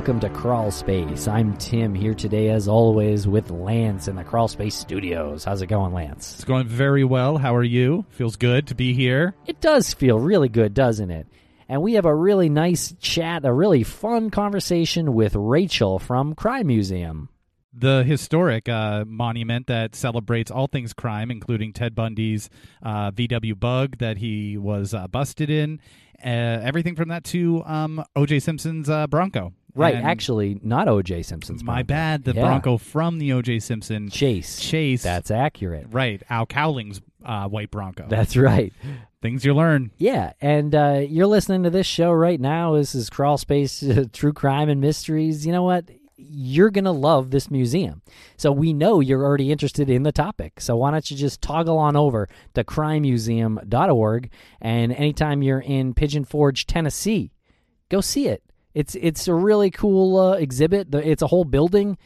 Welcome to Crawl Space. I'm Tim here today, as always, with Lance in the Crawl Space Studios. How's it going, Lance? It's going very well. How are you? Feels good to be here. It does feel really good, doesn't it? And we have a really nice chat, a really fun conversation with Rachel from Crime Museum. The historic uh, monument that celebrates all things crime, including Ted Bundy's uh, VW bug that he was uh, busted in, uh, everything from that to um, O.J. Simpson's uh, Bronco. Right, And actually, not O.J. Simpson's. My Bronco. bad. The Yeah. Bronco from the O.J. Simpson Chase. chase. That's accurate. right. Al Cowling's uh, white Bronco. That's right. Things you learn. Yeah, and uh, you're listening to this show right now. This is Crawl Space uh, True Crime and Mysteries. You know what? You're going to love this museum. So we know you're already interested in the topic. So why don't you just toggle on over to crimemuseum.org and anytime you're in Pigeon Forge, Tennessee, go see it. It's it's a really cool uh, exhibit. It's a whole building.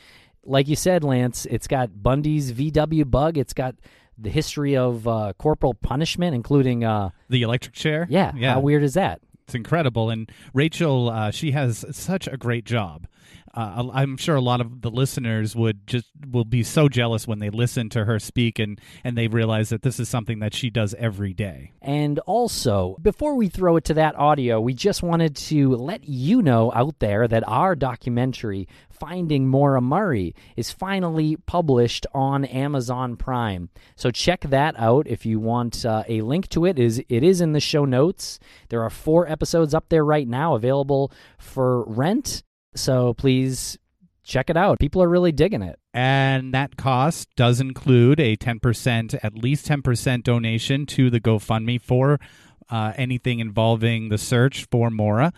Like you said, Lance, it's got Bundy's VW bug. It's got the history of uh, corporal punishment, including uh, The electric chair. yeah, Yeah. How weird is that? It's incredible. And Rachel, uh, she has such a great job. Uh, I'm sure a lot of the listeners would just will be so jealous when they listen to her speak and and they realize that this is something that she does every day. And also, before we throw it to that audio, we just wanted to let you know out there that our documentary, Finding Maura Murray, is finally published on Amazon Prime. So check that out if you want uh, a link to it. Is It is in the show notes. There are four episodes up there right now available for rent. So please check it out. People are really digging it. And that cost does include a 10%, at least 10% donation to the GoFundMe for uh, anything involving the search for Maura.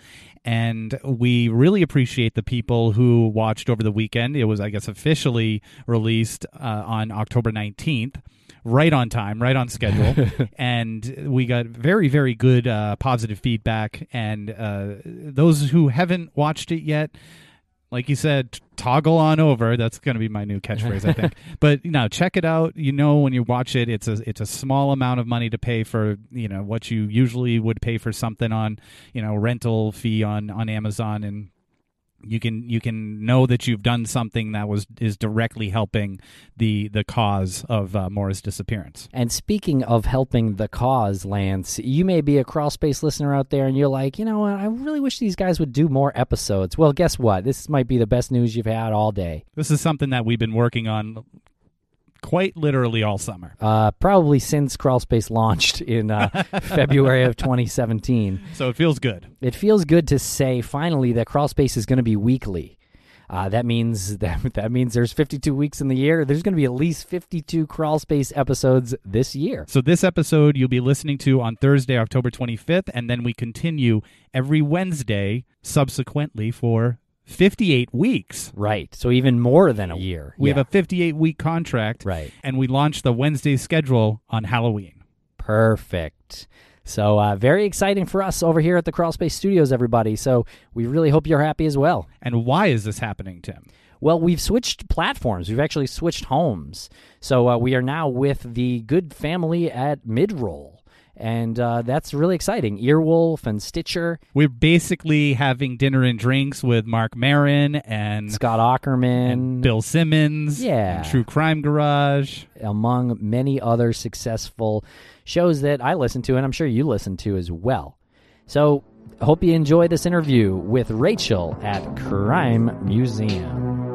And we really appreciate the people who watched over the weekend. It was, I guess, officially released uh, on October 19th. Right on time, right on schedule, and we got very, very good uh, positive feedback. And uh, those who haven't watched it yet, like you said, toggle on over. That's going to be my new catchphrase, I think. but you know, check it out. You know, when you watch it, it's a it's a small amount of money to pay for you know what you usually would pay for something on you know rental fee on on Amazon and. You can you can know that you've done something that was is directly helping the the cause of uh, Maura's disappearance. And speaking of helping the cause, Lance, you may be a crawl space listener out there and you're like, you know what, I really wish these guys would do more episodes. Well, guess what? This might be the best news you've had all day. This is something that we've been working on quite literally all summer. Uh, probably since Crawl Space launched in uh, February of 2017. So it feels good. It feels good to say finally that Crawl Space is going to be weekly. Uh, that means that that means there's 52 weeks in the year. There's going to be at least 52 Crawl Space episodes this year. So this episode you'll be listening to on Thursday, October 25th, and then we continue every Wednesday subsequently for 58 weeks. Right. So even more than a year. We Yeah. have a 58 week contract, Right. and we launched the Wednesday schedule on Halloween. Perfect. So uh, very exciting for us over here at the Crawl Space Studios, everybody. So we really hope you're happy as well. And why is this happening, Tim? Well, we've switched platforms. We've actually switched homes. So uh, we are now with the good family at Midroll. And uh, that's really exciting. Earwolf and Stitcher, We're basically having dinner and drinks with Marc Maron and, Scott Aukerman, and Bill Simmons, Yeah. True Crime Garage. among many other successful shows that I listen to, and I'm sure you listen to as well. So, I hope you enjoy this interview with Rachel at Crime Museum.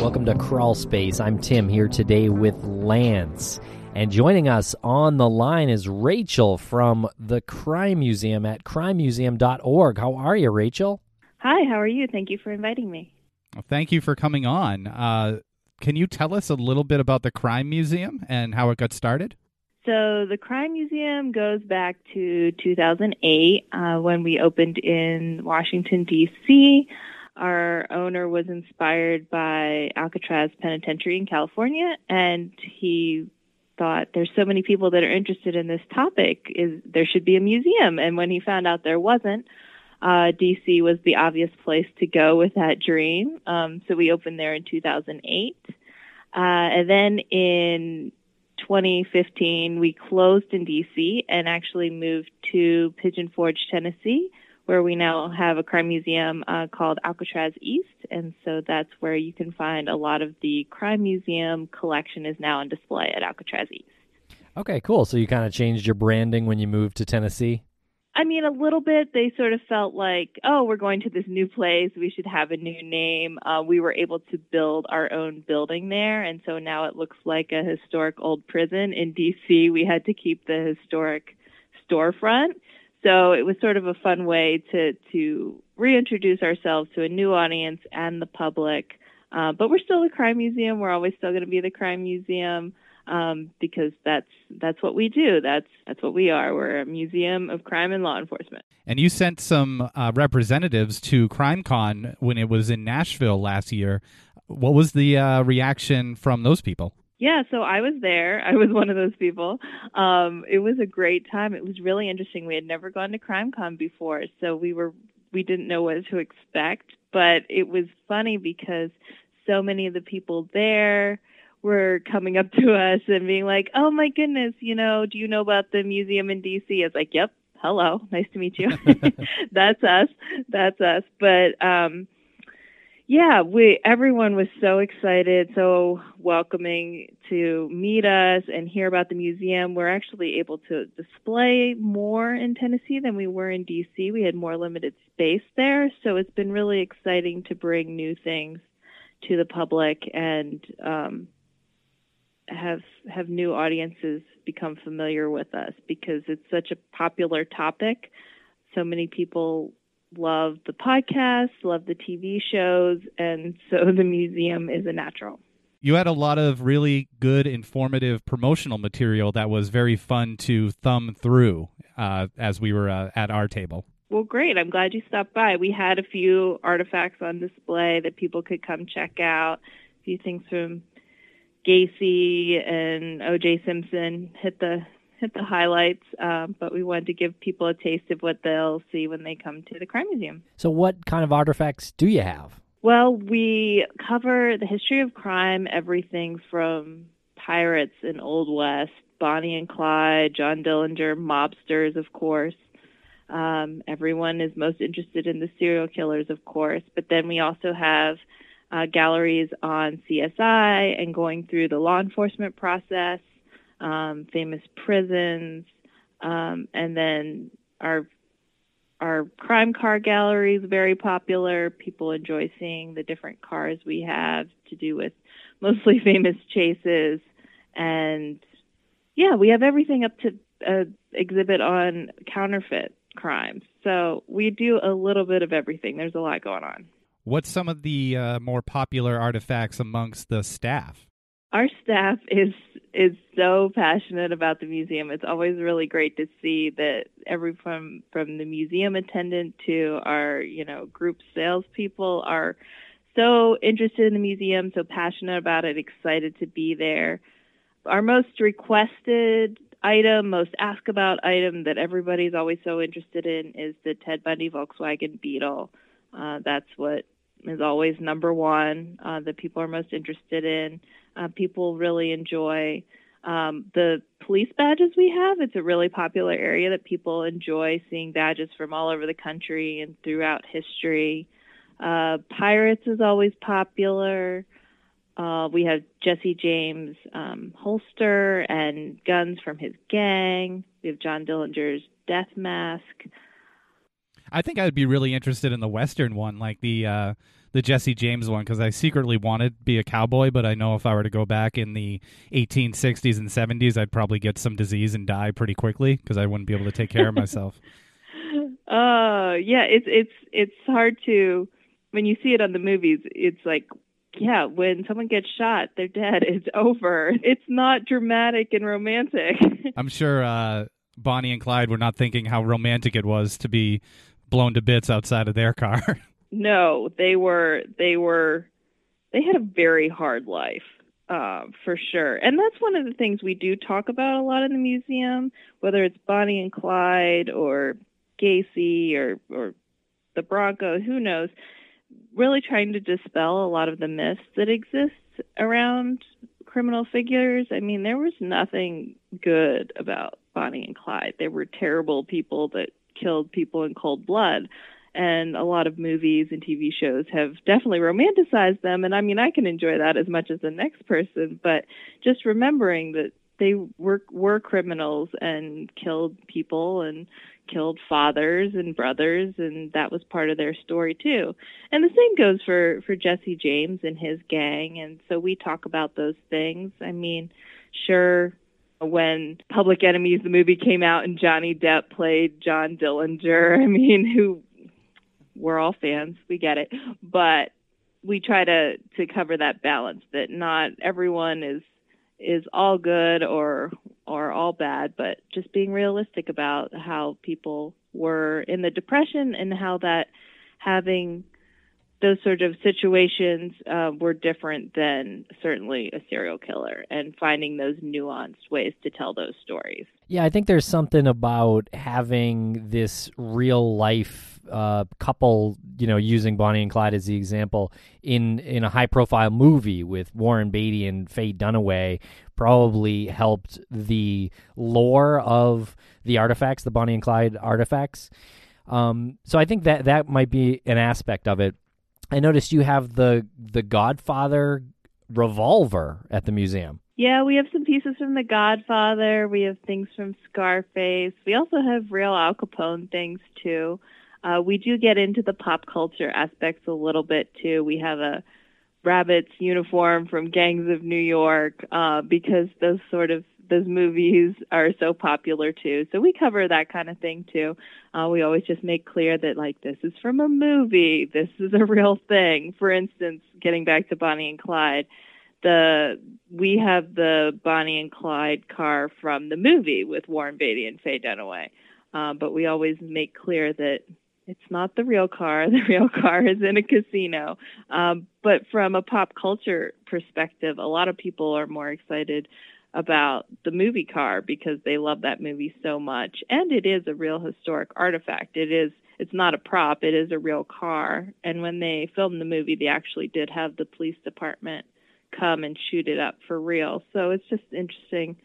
Welcome to Crawl Space. I'm Tim here today with Lance. And joining us on the line is Rachel from the Crime Museum at crimemuseum.org. How are you, Rachel? Hi, how are you? Thank you for inviting me. Well, thank you for coming on. Uh, can you tell us a little bit about the Crime Museum and how it got started? So, the Crime Museum goes back to 2008 uh, when we opened in Washington, D.C. Our owner was inspired by Alcatraz Penitentiary in California, and he thought there's so many people that are interested in this topic is there should be a museum and when he found out there wasn't uh, DC was the obvious place to go with that dream. Um, so we opened there in 2008. Uh, and then in 2015, we closed in DC and actually moved to Pigeon Forge, Tennessee, where we now have a crime museum uh, called Alcatraz East. And so that's where you can find a lot of the crime museum collection is now on display at Alcatraz East. Okay, cool. So you kind of changed your branding when you moved to Tennessee? I mean, a little bit. They sort of felt like, oh, we're going to this new place. We should have a new name. Uh, we were able to build our own building there. And so now it looks like a historic old prison. In DC, we had to keep the historic storefront. So it was sort of a fun way to, to reintroduce ourselves to a new audience and the public. Uh, but we're still the crime museum. We're always still going to be the crime museum um, because that's that's what we do. That's that's what we are. We're a museum of crime and law enforcement. And you sent some uh, representatives to CrimeCon when it was in Nashville last year. What was the uh, reaction from those people? Yeah, so I was there. I was one of those people. Um, it was a great time. It was really interesting. We had never gone to CrimeCon before, so we were we didn't know what to expect. But it was funny because so many of the people there were coming up to us and being like, "Oh my goodness, you know, do you know about the museum in DC?" It's like, "Yep, hello, nice to meet you." That's us. That's us. But um yeah, we everyone was so excited, so welcoming to meet us and hear about the museum. We're actually able to display more in Tennessee than we were in DC. We had more limited space there, so it's been really exciting to bring new things to the public and um, have have new audiences become familiar with us because it's such a popular topic. So many people love the podcast, love the TV shows, and so the museum is a natural. You had a lot of really good, informative promotional material that was very fun to thumb through uh, as we were uh, at our table. Well, great. I'm glad you stopped by. We had a few artifacts on display that people could come check out. A few things from Gacy and O.J. Simpson hit the hit the highlights, uh, but we wanted to give people a taste of what they'll see when they come to the crime museum. So, what kind of artifacts do you have? Well, we cover the history of crime, everything from pirates in Old West, Bonnie and Clyde, John Dillinger, mobsters, of course. Um, everyone is most interested in the serial killers, of course, but then we also have uh, galleries on CSI and going through the law enforcement process, um, famous prisons, um, and then our our crime car gallery is very popular. People enjoy seeing the different cars we have to do with mostly famous chases, and yeah, we have everything up to uh, exhibit on counterfeit crimes. So we do a little bit of everything. There's a lot going on. What's some of the uh, more popular artifacts amongst the staff? Our staff is is so passionate about the museum. It's always really great to see that every from from the museum attendant to our you know group salespeople are so interested in the museum, so passionate about it, excited to be there. Our most requested item, most asked about item that everybody's always so interested in is the Ted Bundy Volkswagen Beetle. Uh, that's what is always number one uh, that people are most interested in. Uh, people really enjoy um, the police badges we have. It's a really popular area that people enjoy seeing badges from all over the country and throughout history. Uh, Pirates is always popular. Uh, we have Jesse James um, holster and guns from his gang. We have John Dillinger's death mask. I think I would be really interested in the Western one, like the uh, the Jesse James one, because I secretly wanted to be a cowboy, but I know if I were to go back in the 1860s and 70s, I'd probably get some disease and die pretty quickly because I wouldn't be able to take care of myself. Uh, yeah, it's it's it's hard to when you see it on the movies. It's like yeah, when someone gets shot, they're dead. It's over. It's not dramatic and romantic. I'm sure uh, Bonnie and Clyde were not thinking how romantic it was to be blown to bits outside of their car. No, they were they were they had a very hard life. Uh, for sure. And that's one of the things we do talk about a lot in the museum, whether it's Bonnie and Clyde or Gacy or, or the Bronco, who knows? Really trying to dispel a lot of the myths that exist around criminal figures. I mean, there was nothing good about Bonnie and Clyde. They were terrible people that killed people in cold blood. And a lot of movies and TV shows have definitely romanticized them. And I mean, I can enjoy that as much as the next person, but just remembering that they were were criminals and killed people and killed fathers and brothers and that was part of their story too. And the same goes for for jesse james and his gang. And so we talk about those things. I mean sure when public enemies the movie came out and johnny depp played john dillinger i mean who we're all fans we get it but we try to to cover that balance that not everyone is is all good or or all bad, but just being realistic about how people were in the depression and how that having those sort of situations uh, were different than certainly a serial killer and finding those nuanced ways to tell those stories. Yeah, I think there's something about having this real life uh, couple, you know, using Bonnie and Clyde as the example in in a high profile movie with Warren Beatty and Faye Dunaway probably helped the lore of the artifacts, the Bonnie and Clyde artifacts. Um, so I think that that might be an aspect of it. I noticed you have the the Godfather revolver at the museum. Yeah, we have some pieces from The Godfather. We have things from Scarface. We also have real Al Capone things too. Uh, we do get into the pop culture aspects a little bit too. We have a rabbit's uniform from Gangs of New York uh, because those sort of those movies are so popular too. So we cover that kind of thing too. Uh, we always just make clear that like this is from a movie, this is a real thing. For instance, getting back to Bonnie and Clyde, the we have the Bonnie and Clyde car from the movie with Warren Beatty and Faye Dunaway, uh, but we always make clear that it's not the real car. The real car is in a casino. Um, but from a pop culture perspective, a lot of people are more excited about the movie car because they love that movie so much. And it is a real historic artifact. It is it's not a prop. It is a real car. And when they filmed the movie they actually did have the police department come and shoot it up for real. So it's just interesting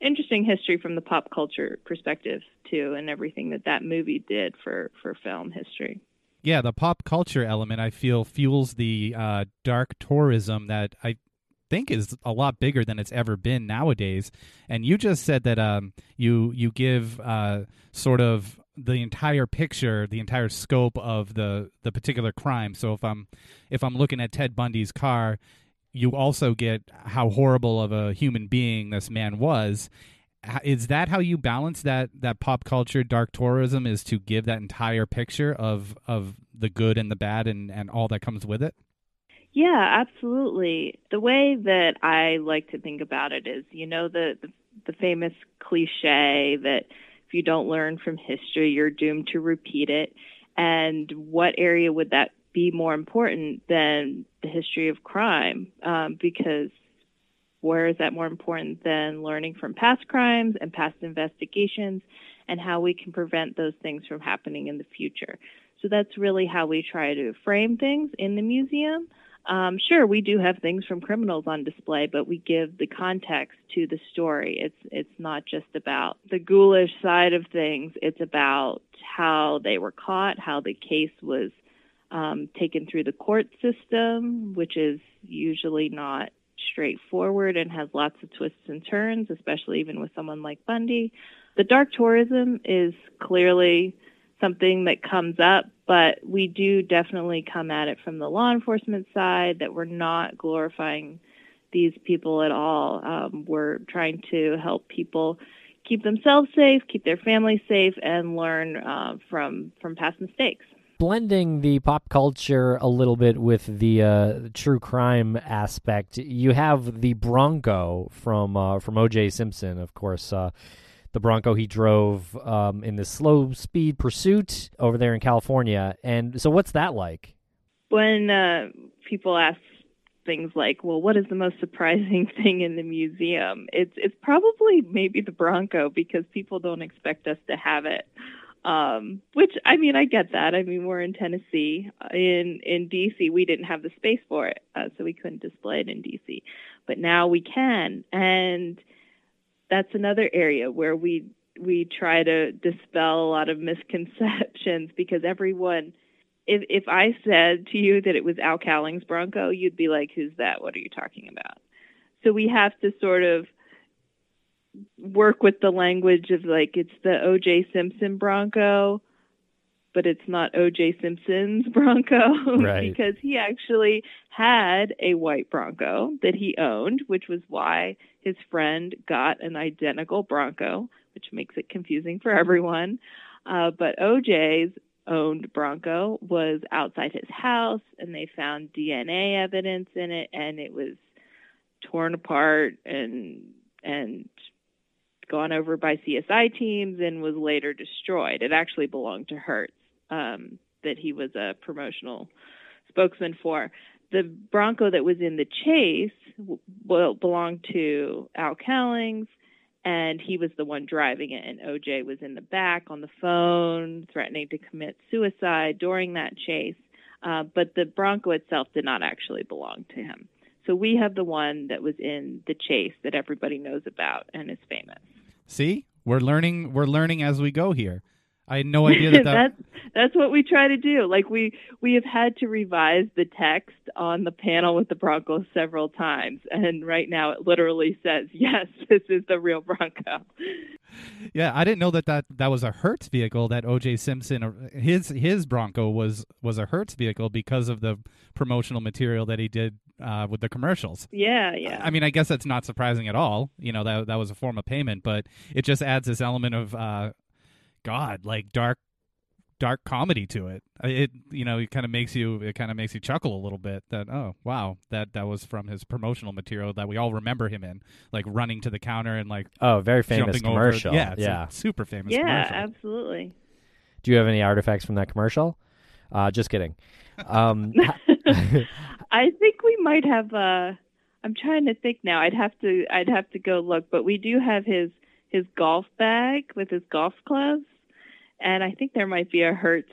interesting history from the pop culture perspective too and everything that that movie did for for film history. Yeah, the pop culture element I feel fuels the uh, dark tourism that I think is a lot bigger than it's ever been nowadays. And you just said that um, you you give uh, sort of the entire picture, the entire scope of the the particular crime. So if I'm if I'm looking at Ted Bundy's car, you also get how horrible of a human being this man was. Is that how you balance that that pop culture dark tourism is to give that entire picture of of the good and the bad and and all that comes with it? Yeah, absolutely. The way that I like to think about it is, you know, the, the, the famous cliche that if you don't learn from history, you're doomed to repeat it. And what area would that be more important than the history of crime? Um, because where is that more important than learning from past crimes and past investigations and how we can prevent those things from happening in the future? So that's really how we try to frame things in the museum. Um, sure, we do have things from criminals on display, but we give the context to the story. It's it's not just about the ghoulish side of things. It's about how they were caught, how the case was um, taken through the court system, which is usually not straightforward and has lots of twists and turns, especially even with someone like Bundy. The dark tourism is clearly something that comes up, but we do definitely come at it from the law enforcement side that we're not glorifying these people at all. Um, we're trying to help people keep themselves safe, keep their families safe, and learn uh, from from past mistakes. Blending the pop culture a little bit with the uh, true crime aspect, you have the Bronco from uh, from O.J. Simpson, of course uh, the Bronco he drove um, in this slow speed pursuit over there in California. And so, what's that like? When uh, people ask things like, "Well, what is the most surprising thing in the museum?" It's it's probably maybe the Bronco because people don't expect us to have it. Um, which I mean, I get that. I mean, we're in Tennessee. In in DC, we didn't have the space for it, uh, so we couldn't display it in DC. But now we can, and that's another area where we we try to dispel a lot of misconceptions because everyone. If if I said to you that it was Al Cowling's Bronco, you'd be like, "Who's that? What are you talking about?" So we have to sort of work with the language of like it's the OJ Simpson Bronco, but it's not OJ Simpson's Bronco Right. because he actually had a white Bronco that he owned, which was why his friend got an identical Bronco, which makes it confusing for everyone. Uh, but OJ's owned Bronco was outside his house, and they found DNA evidence in it, and it was torn apart and and gone over by CSI teams and was later destroyed. It actually belonged to Hertz, um, that he was a promotional spokesman for. The Bronco that was in the chase well, belonged to Al Cowlings, and he was the one driving it. And OJ was in the back on the phone, threatening to commit suicide during that chase. Uh, but the Bronco itself did not actually belong to him. So we have the one that was in the chase that everybody knows about and is famous. See, we're learning. We're learning as we go here. I had no idea that. that that's that's what we try to do. Like we we have had to revise the text on the panel with the Broncos several times, and right now it literally says, "Yes, this is the real Bronco." yeah, I didn't know that, that that was a Hertz vehicle. That O.J. Simpson, his his Bronco was was a Hertz vehicle because of the promotional material that he did uh, with the commercials. Yeah, yeah. I mean, I guess that's not surprising at all. You know, that that was a form of payment, but it just adds this element of uh, God, like dark dark comedy to it. It you know, it kind of makes you it kind of makes you chuckle a little bit that oh, wow, that that was from his promotional material that we all remember him in, like running to the counter and like Oh, very famous commercial. over. Yeah, it's yeah. a super famous yeah, commercial. absolutely. Do you have any artifacts from that commercial? Uh, just kidding. Um, I think we might have. Uh, I'm trying to think now. I'd have to. I'd have to go look. But we do have his his golf bag with his golf clubs, and I think there might be a Hertz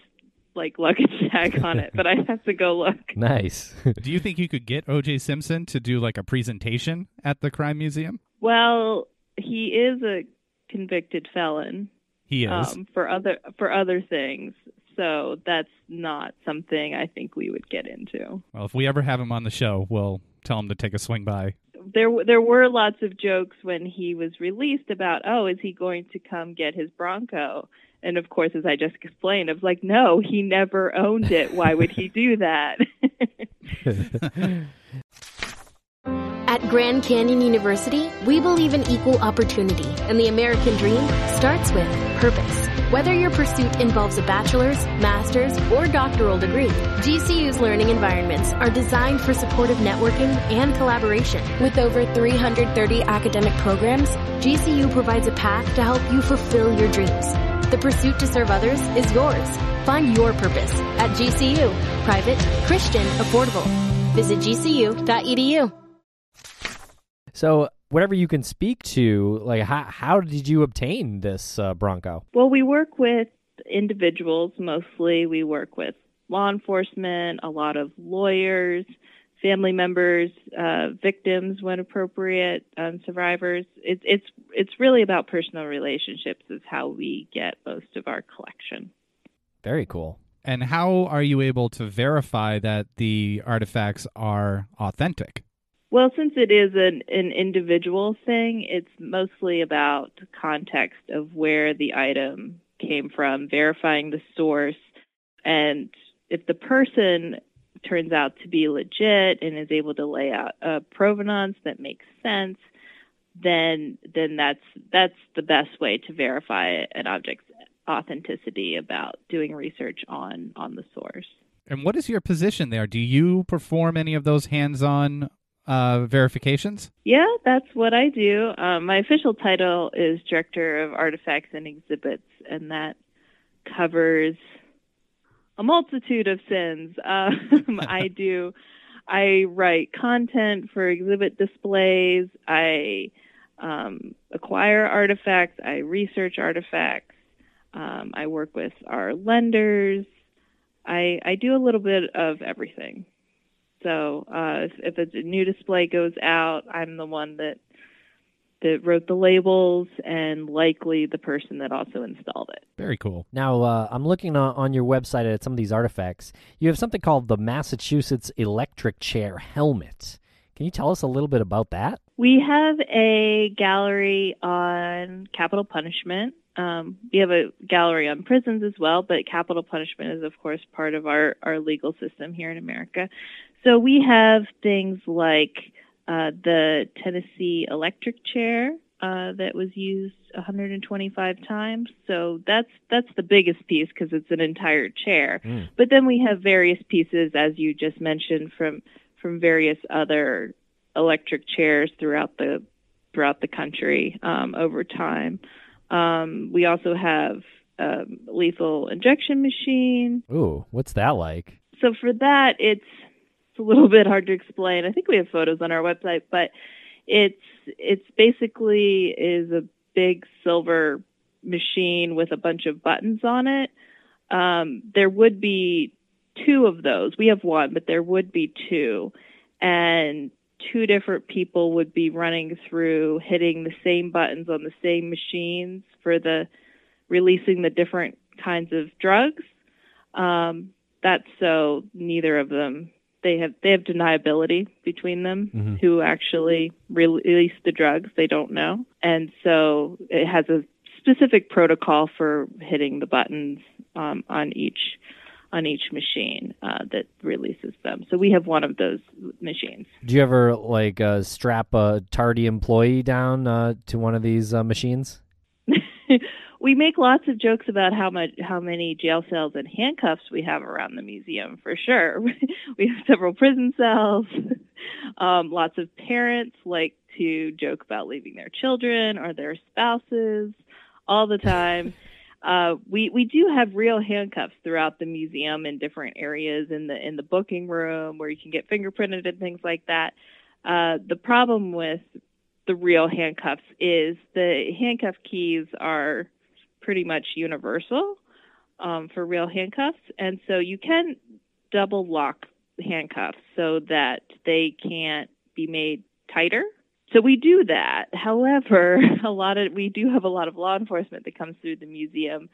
like luggage tag on it. But I'd have to go look. nice. Do you think you could get O.J. Simpson to do like a presentation at the crime museum? Well, he is a convicted felon He is. um, for other for other things. So that's not something I think we would get into. well, if we ever have him on the show, we'll tell him to take a swing by. there there were lots of jokes when he was released about oh is he going to come get his bronco and of course as i just explained i was like no he never owned it why would he do that At Grand Canyon University, we believe in equal opportunity, and the American dream starts with purpose. Whether your pursuit involves a bachelor's, master's, or doctoral degree, GCU's learning environments are designed for supportive networking and collaboration. With over 330 academic programs, GCU provides a path to help you fulfill your dreams. The pursuit to serve others is yours. Find your purpose at GCU. Private, Christian, affordable. Visit gcu.edu. so, whatever you can speak to, like how how did you obtain this uh, Bronco? well we work with individuals mostly we work with law enforcement a lot of lawyers family members uh, victims when appropriate um, survivors it's it's it's really about personal relationships is how we get most of our collection Very cool. And how are you able to verify that the artifacts are authentic? Well, since it is an, an individual thing, it's mostly about context of where the item came from, verifying the source. And if the person turns out to be legit and is able to lay out a provenance that makes sense, then then that's that's the best way to verify an object's authenticity about doing research on on the source. And what is your position there? Do you perform any of those hands-on uh, verifications? Yeah, that's what I do. Um, my official title is Director of Artifacts and Exhibits, and that covers a multitude of sins. Um, I do, I write content for exhibit displays. I um, acquire artifacts. I research artifacts. Um, I work with our lenders. I I do a little bit of everything. So uh, if, if a new display goes out, I'm the one that that wrote the labels and likely the person that also installed it. Very cool. Now, uh, I'm looking on, on your website at some of these artifacts. You have something called the Massachusetts Electric Chair Helmet. Can you tell us a little bit about that? We have a gallery on capital punishment. Um, we have a gallery on prisons as well, but capital punishment is, of course, part of our, our legal system here in America. So we have things like uh, the Tennessee electric chair uh, that was used 125 times. So that's that's the biggest piece because it's an entire chair. Mm. But then we have various pieces, as you just mentioned, from from various other electric chairs throughout the throughout the country um, over time. Um, we also have a lethal injection machine. Ooh, what's that like? So for that, it's it's a little bit hard to explain. I think we have photos on our website, but it's it's basically is a big silver machine with a bunch of buttons on it. Um, there would be two of those. We have one, but there would be two, and two different people would be running through hitting the same buttons on the same machines for the releasing the different kinds of drugs. Um, that's so neither of them they have they have deniability between them Mhm. who actually release the drugs they don't know and so it has a specific protocol for hitting the buttons um, on each on each machine uh, that releases them so we have one of those machines Do you ever like uh, strap a tardy employee down uh, to one of these uh, machines? we make lots of jokes about how much how many jail cells and handcuffs we have around the museum for sure. We have several prison cells. Um, lots of parents like to joke about leaving their children or their spouses all the time. Uh, we we do have real handcuffs throughout the museum in different areas in the in the booking room where you can get fingerprinted and things like that. Uh, the problem with the real handcuffs is the handcuff keys are pretty much universal um, for real handcuffs, and so you can double lock handcuffs so that they can't be made tighter. So we do that. However, a lot of we do have a lot of law enforcement that comes through the museum,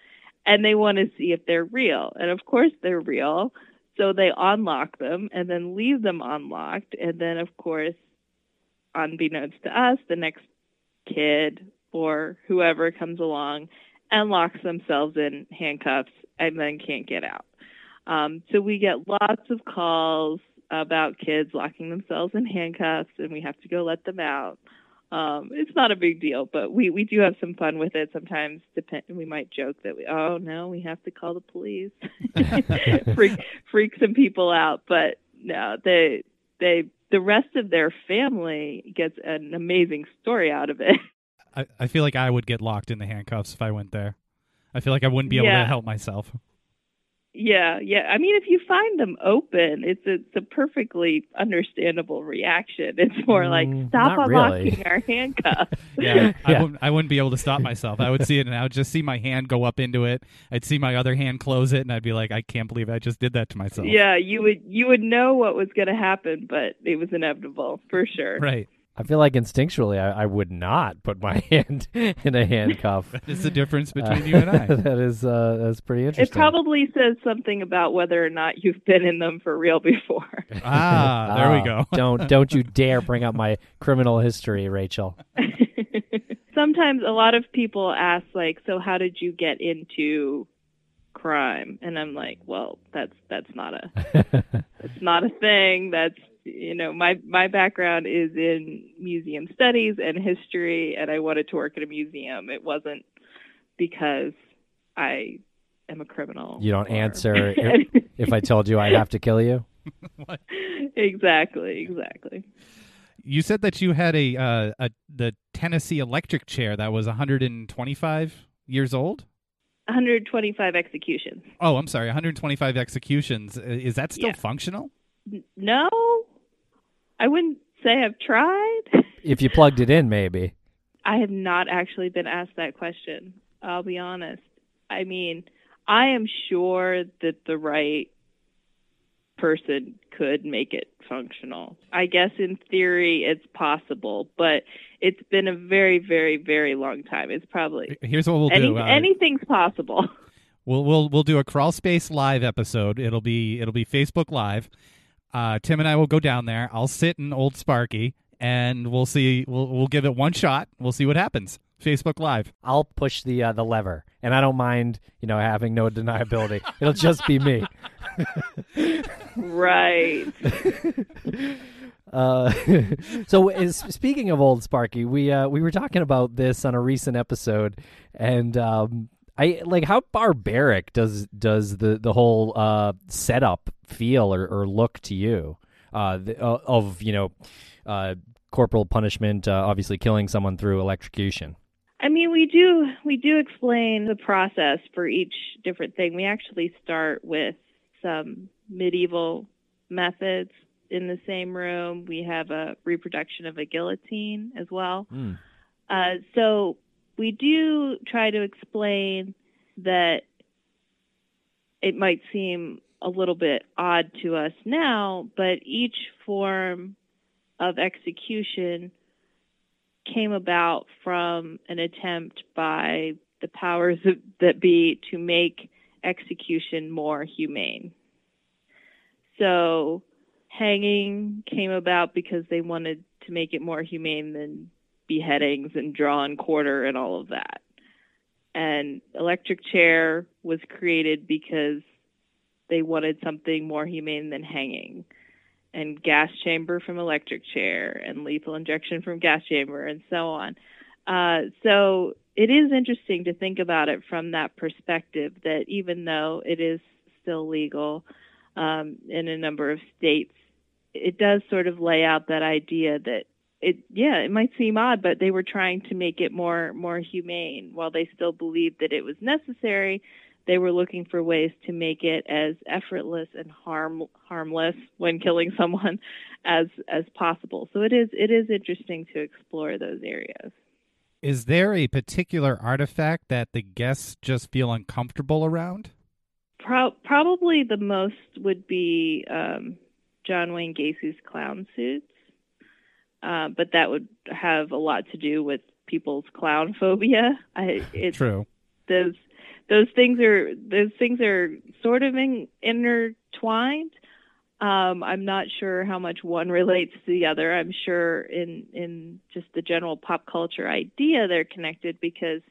and they want to see if they're real, and of course they're real. So they unlock them and then leave them unlocked, and then of course unbeknownst to us, the next kid or whoever comes along and locks themselves in handcuffs and then can't get out. Um, so we get lots of calls about kids locking themselves in handcuffs, and we have to go let them out. Um, it's not a big deal, but we, we do have some fun with it. Sometimes depend, we might joke that we, oh no, we have to call the police, freak, freak some people out. But no, they they the rest of their family gets an amazing story out of it. I, I feel like I would get locked in the handcuffs if I went there. I feel like I wouldn't be able Yeah. to help myself. Yeah, yeah. I mean, if you find them open, it's a, it's a perfectly understandable reaction. It's more like Mm, stop not unlocking really. our handcuffs. Yeah, I Yeah. wouldn't. I wouldn't be able to stop myself. I would see it, and I would just see my hand go up into it. I'd see my other hand close it, and I'd be like, "I can't believe I just did that to myself." yeah, you would you would know what was going to happen, but it was inevitable for sure. right. I feel like instinctually I, I would not put my hand in a handcuff. It's the difference between Uh, you and I. that is uh, that's pretty interesting. It probably says something about whether or not you've been in them for real before. Ah, there we Ah, go. don't don't you dare bring up my criminal history, Rachel. Sometimes a lot of people ask like, "So how did you get into crime?" And I'm like, "Well, that's that's not a it's not a thing. That's you know, my my background is in museum studies and history, and I wanted to work at a museum. It wasn't because I am a criminal. You don't or- answer if, if I told you I'd have to kill you. exactly, exactly. You said that you had a uh, a the Tennessee electric chair that was 125 years old. 125 executions. Oh, I'm sorry, 125 executions. Uh, Is that still Yeah. functional? No, I wouldn't say I've tried. If you plugged it in, maybe. I have not actually been asked that question. I'll be honest. I mean, I am sure that the right person could make it functional. I guess in theory it's possible, but it's been a very, very, very long time. It's probably Here's what we'll any, do. Uh, anything's possible. We'll we'll we'll do a crawl space live episode. It'll be it'll be Facebook Live. Uh, Tim and I will go down there. I'll sit in Old Sparky, and we'll see. We'll we'll give it one shot. We'll see what happens. Facebook Live. I'll push the uh, the lever, and I don't mind, you know, having no deniability. It'll just be me. right. Uh, so, is, speaking of old Sparky, we uh, we were talking about this on a recent episode, and um, I like how barbaric does does the the whole uh, setup feel or, or look to you uh, the, uh, of you know uh, corporal punishment, uh, obviously killing someone through electrocution. I mean, we do we do explain the process for each different thing. We actually start with some medieval methods in the same room. We have a reproduction of a guillotine as well. Mm. Uh, so we do try to explain that it might seem a little bit odd to us now, but each form of execution came about from an attempt by the powers that be to make execution more humane. So hanging came about because they wanted to make it more humane than beheadings and drawn quarter and all of that. And electric chair was created because they wanted something more humane than hanging. And gas chamber from electric chair and lethal injection from gas chamber and so on. Uh, so it is interesting to think about it from that perspective that even though it is still legal um, in a number of states, it does sort of lay out that idea that it yeah it might seem odd but they were trying to make it more more humane. While they still believed that it was necessary they were looking for ways to make it as effortless and harm harmless when killing someone as as possible. So it is it is interesting to explore those areas. Is there a particular artifact that the guests just feel uncomfortable around? Pro- probably the most would be um, John Wayne Gacy's clown suits, uh, but that would have a lot to do with people's clown phobia. I, it's, True. Those those things are those things are sort of in, intertwined. Um, I'm not sure how much one relates to the other. I'm sure in in just the general pop culture idea they're connected because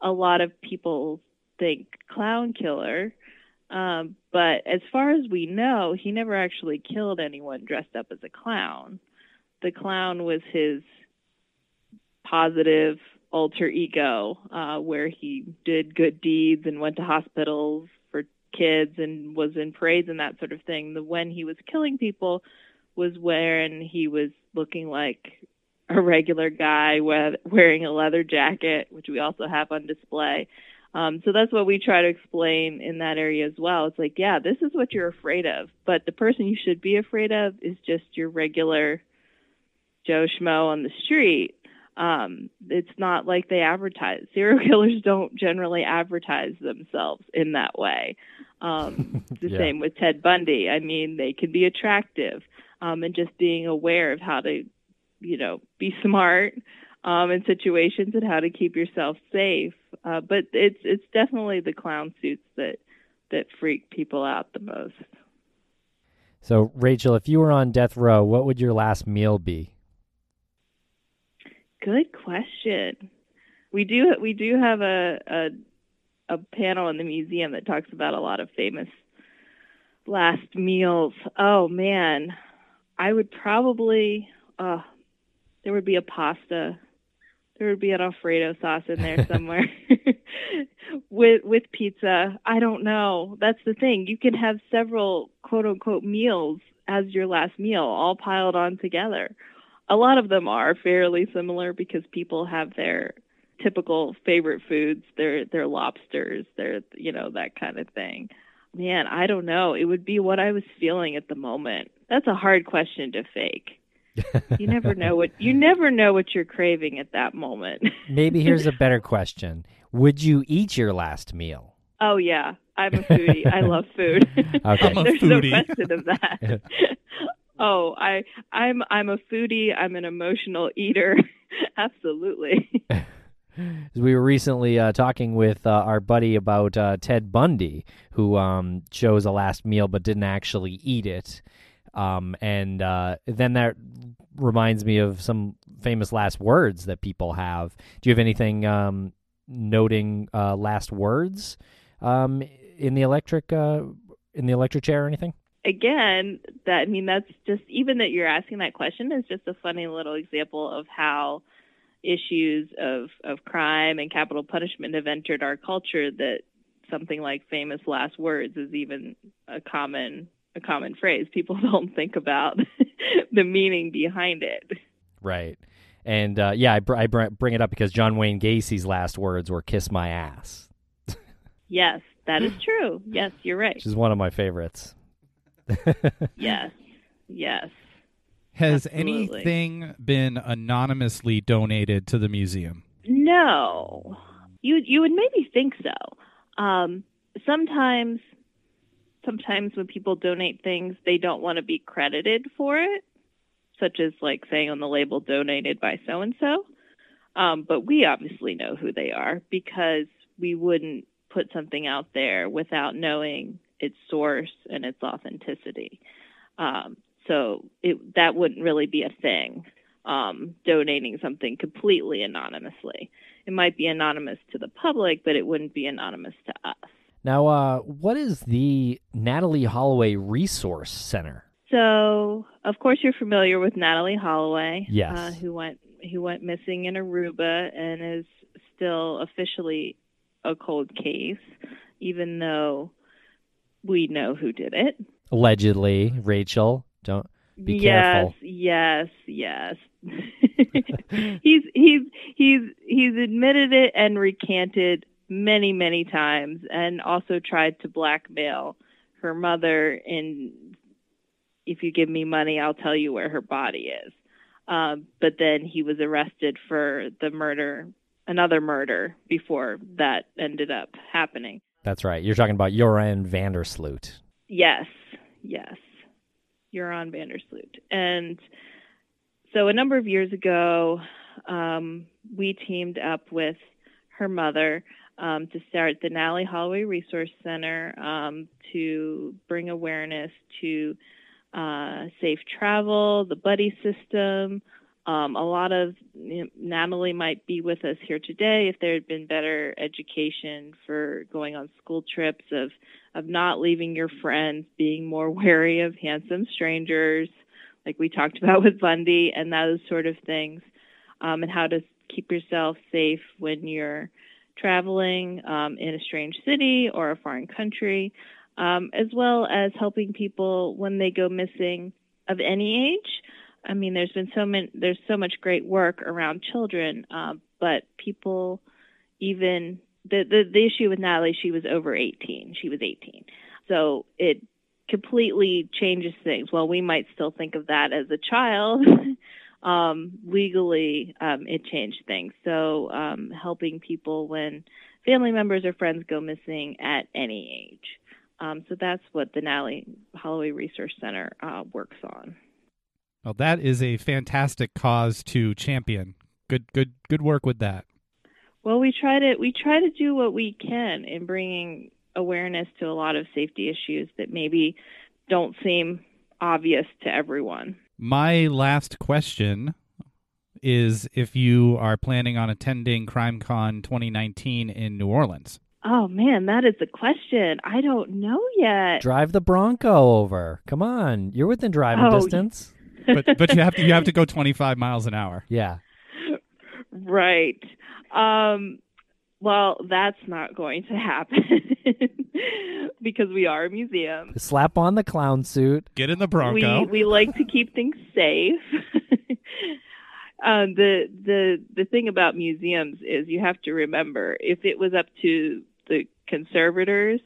a lot of people think clown killer. Um, but as far as we know, he never actually killed anyone dressed up as a clown. The clown was his positive alter ego, uh, where he did good deeds and went to hospitals for kids and was in parades and that sort of thing. The when he was killing people was when he was looking like a regular guy wearing a leather jacket, which we also have on display. Um, so that's what we try to explain in that area as well. It's like, yeah, this is what you're afraid of, but the person you should be afraid of is just your regular Joe Schmo on the street. Um, it's not like they advertise. Serial killers don't generally advertise themselves in that way. Um, the Yeah. same with Ted Bundy. I mean, they can be attractive, um, and just being aware of how to, you know, be smart um, in situations and how to keep yourself safe. Uh, but it's it's definitely the clown suits that that freak people out the most. So, Rachel, if you were on death row, what would your last meal be? Good question. We do we do have a, a a panel in the museum that talks about a lot of famous last meals. Oh man, I would probably uh there would be a pasta. There would be an alfredo sauce in there somewhere. with with pizza. I don't know. That's the thing. You can have several quote unquote meals as your last meal all piled on together a lot of them are fairly similar because people have their typical favorite foods, their their lobsters, their you know that kind of thing. Man, I don't know. It would be what I was feeling at the moment. That's a hard question to fake. You never know what you never know what you're craving at that moment. Maybe here's a better question. Would you eat your last meal? Oh yeah, I'm a foodie. I love food. Okay. I'm a There's foodie. no question of that. Oh, I I'm I'm a foodie. I'm an emotional eater. Absolutely. We were recently uh, talking with uh, our buddy about uh, Ted Bundy, who um, chose a last meal but didn't actually eat it. Um, and uh, then that reminds me of some famous last words that people have. Do you have anything um, noting uh, last words um, in the electric uh, in the electric chair or anything? Again, that I mean that's just even that you're asking that question is just a funny little example of how issues of of crime and capital punishment have entered our culture that something like famous last words is even a common a common phrase. People don't think about the meaning behind it. Right. And uh, yeah, I, br- I br- bring it up because John Wayne Gacy's last words were "kiss my ass," Yes, that is true. Yes, you're right. which is one of my favorites. Yes. Yes. Has Absolutely. anything been anonymously donated to the museum? No, you you would maybe think so. Um, sometimes, sometimes when people donate things, they don't want to be credited for it, such as like saying on the label "donated by so and so." But we obviously know who they are because we wouldn't put something out there without knowing its source and its authenticity. Um, so it, that wouldn't really be a thing um, donating something completely anonymously. It might be anonymous to the public, but it wouldn't be anonymous to us. Now, uh, what is the Natalee Holloway Resource Center? So, of course, you're familiar with Natalee Holloway, Yes. uh, who went who went missing in Aruba and is still officially a cold case, even though we know who did it. Allegedly, Rachel. Don't be yes, careful. Yes, yes, he's he's he's he's admitted it and recanted many many times, and also tried to blackmail her mother in if you give me money, I'll tell you where her body is. Um, but then he was arrested for the murder, another murder, before that ended up happening. That's right. You're talking about Joran van der Sloot. Yes, yes. On van der Sloot. And so a number of years ago, um, we teamed up with her mother um, to start the Natalee Holloway Resource Center um, to bring awareness to uh, safe travel, the buddy system. Um, a lot of you know, Natalee might be with us here today if there had been better education for going on school trips of of not leaving your friends, being more wary of handsome strangers, like we talked about with Bundy, and those sort of things, um, and how to keep yourself safe when you're traveling um, in a strange city or a foreign country, um, as well as helping people when they go missing of any age. I mean, there's been so many, there's so much great work around children, uh, but people even the, the the issue with Natalee, she was over 18. She was 18, so it completely changes things. Well, we might still think of that as a child. um, legally, um, it changed things. So um, helping people when family members or friends go missing at any age. Um, so that's what the Natalee Holloway Resource Center uh, works on. Well, that is a fantastic cause to champion. Good, good, good work with that. Well, we try to we try to do what we can in bringing awareness to a lot of safety issues that maybe don't seem obvious to everyone. My last question is if you are planning on attending CrimeCon 2019 in New Orleans. Oh man, that is the question. I don't know yet. Drive the Bronco over. Come on, you're within driving Oh, distance. But but you have to you have to go 25 miles an hour. Yeah. Right. Um, well, that's not going to happen because we are a museum. Slap on the clown suit. Get in the Bronco. We we like to keep things safe. um, the the the thing about museums is you have to remember if it was up to the conservators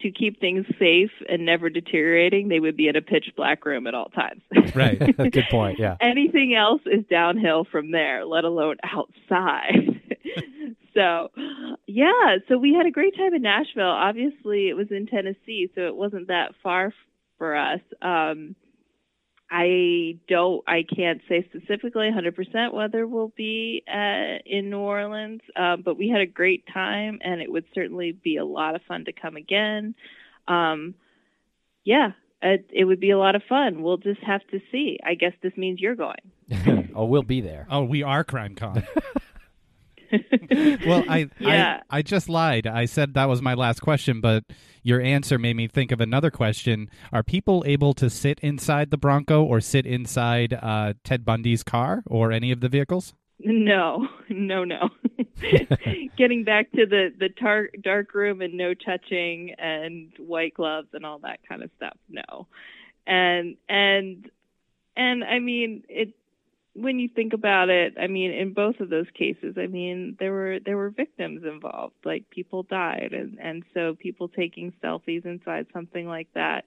to keep things safe and never deteriorating, they would be in a pitch black room at all times. right. Good point. Yeah. Anything else is downhill from there, let alone outside. so, yeah, so we had a great time in Nashville. Obviously, it was in Tennessee, so it wasn't that far for us. Um, I don't, I can't say specifically 100% whether we'll be uh, in New Orleans, um, but we had a great time, and it would certainly be a lot of fun to come again. Um, yeah, it, it would be a lot of fun. We'll just have to see. I guess this means you're going. oh, we'll be there. Oh, we are CrimeCon. well, I, Yeah. I I just lied. I said that was my last question, but your answer made me think of another question. Are people able to sit inside the Bronco or sit inside uh, Ted Bundy's car or any of the vehicles? No, no, no. Getting back to the the tar- dark room and no touching and white gloves and all that kind of stuff. No, and and and I mean it. When you think about it, I mean, in both of those cases, I mean, there were there were victims involved, like people died, and and so people taking selfies inside something like that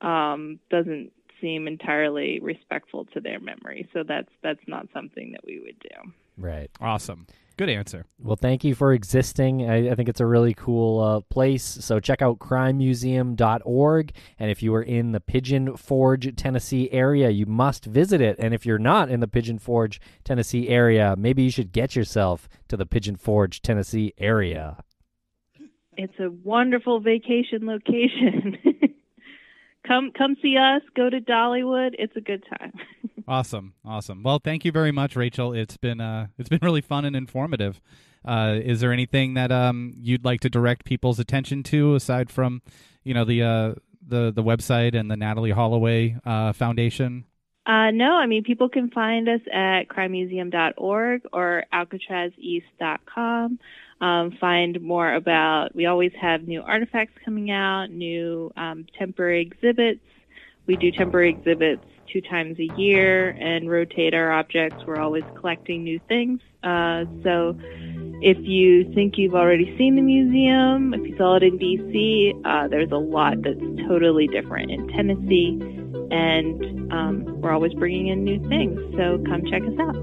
um, doesn't seem entirely respectful to their memory. So that's that's not something that we would do. Right. Awesome. Good answer. Well, thank you for existing. I, I think it's a really cool uh, place. So check out crimemuseum.org. And if you are in the Pigeon Forge, Tennessee area, you must visit it. And if you're not in the Pigeon Forge, Tennessee area, maybe you should get yourself to the Pigeon Forge, Tennessee area. It's a wonderful vacation location. come come see us. Go to Dollywood. It's a good time. Awesome. Awesome. Well, thank you very much, Rachel. It's been uh, it's been really fun and informative. Uh, is there anything that um, you'd like to direct people's attention to aside from, you know, the uh, the the website and the Natalee Holloway uh, Foundation? Uh, no, I mean, people can find us at crimemuseum.org or alcatrazeast.com. Um, find more about, we always have new artifacts coming out, new um, temporary exhibits. We do temporary exhibits two times a year and rotate our objects. We're always collecting new things. Uh, so if you think you've already seen the museum, if you saw it in DC, uh, there's a lot that's totally different in Tennessee and um, we're always bringing in new things. So come check us out.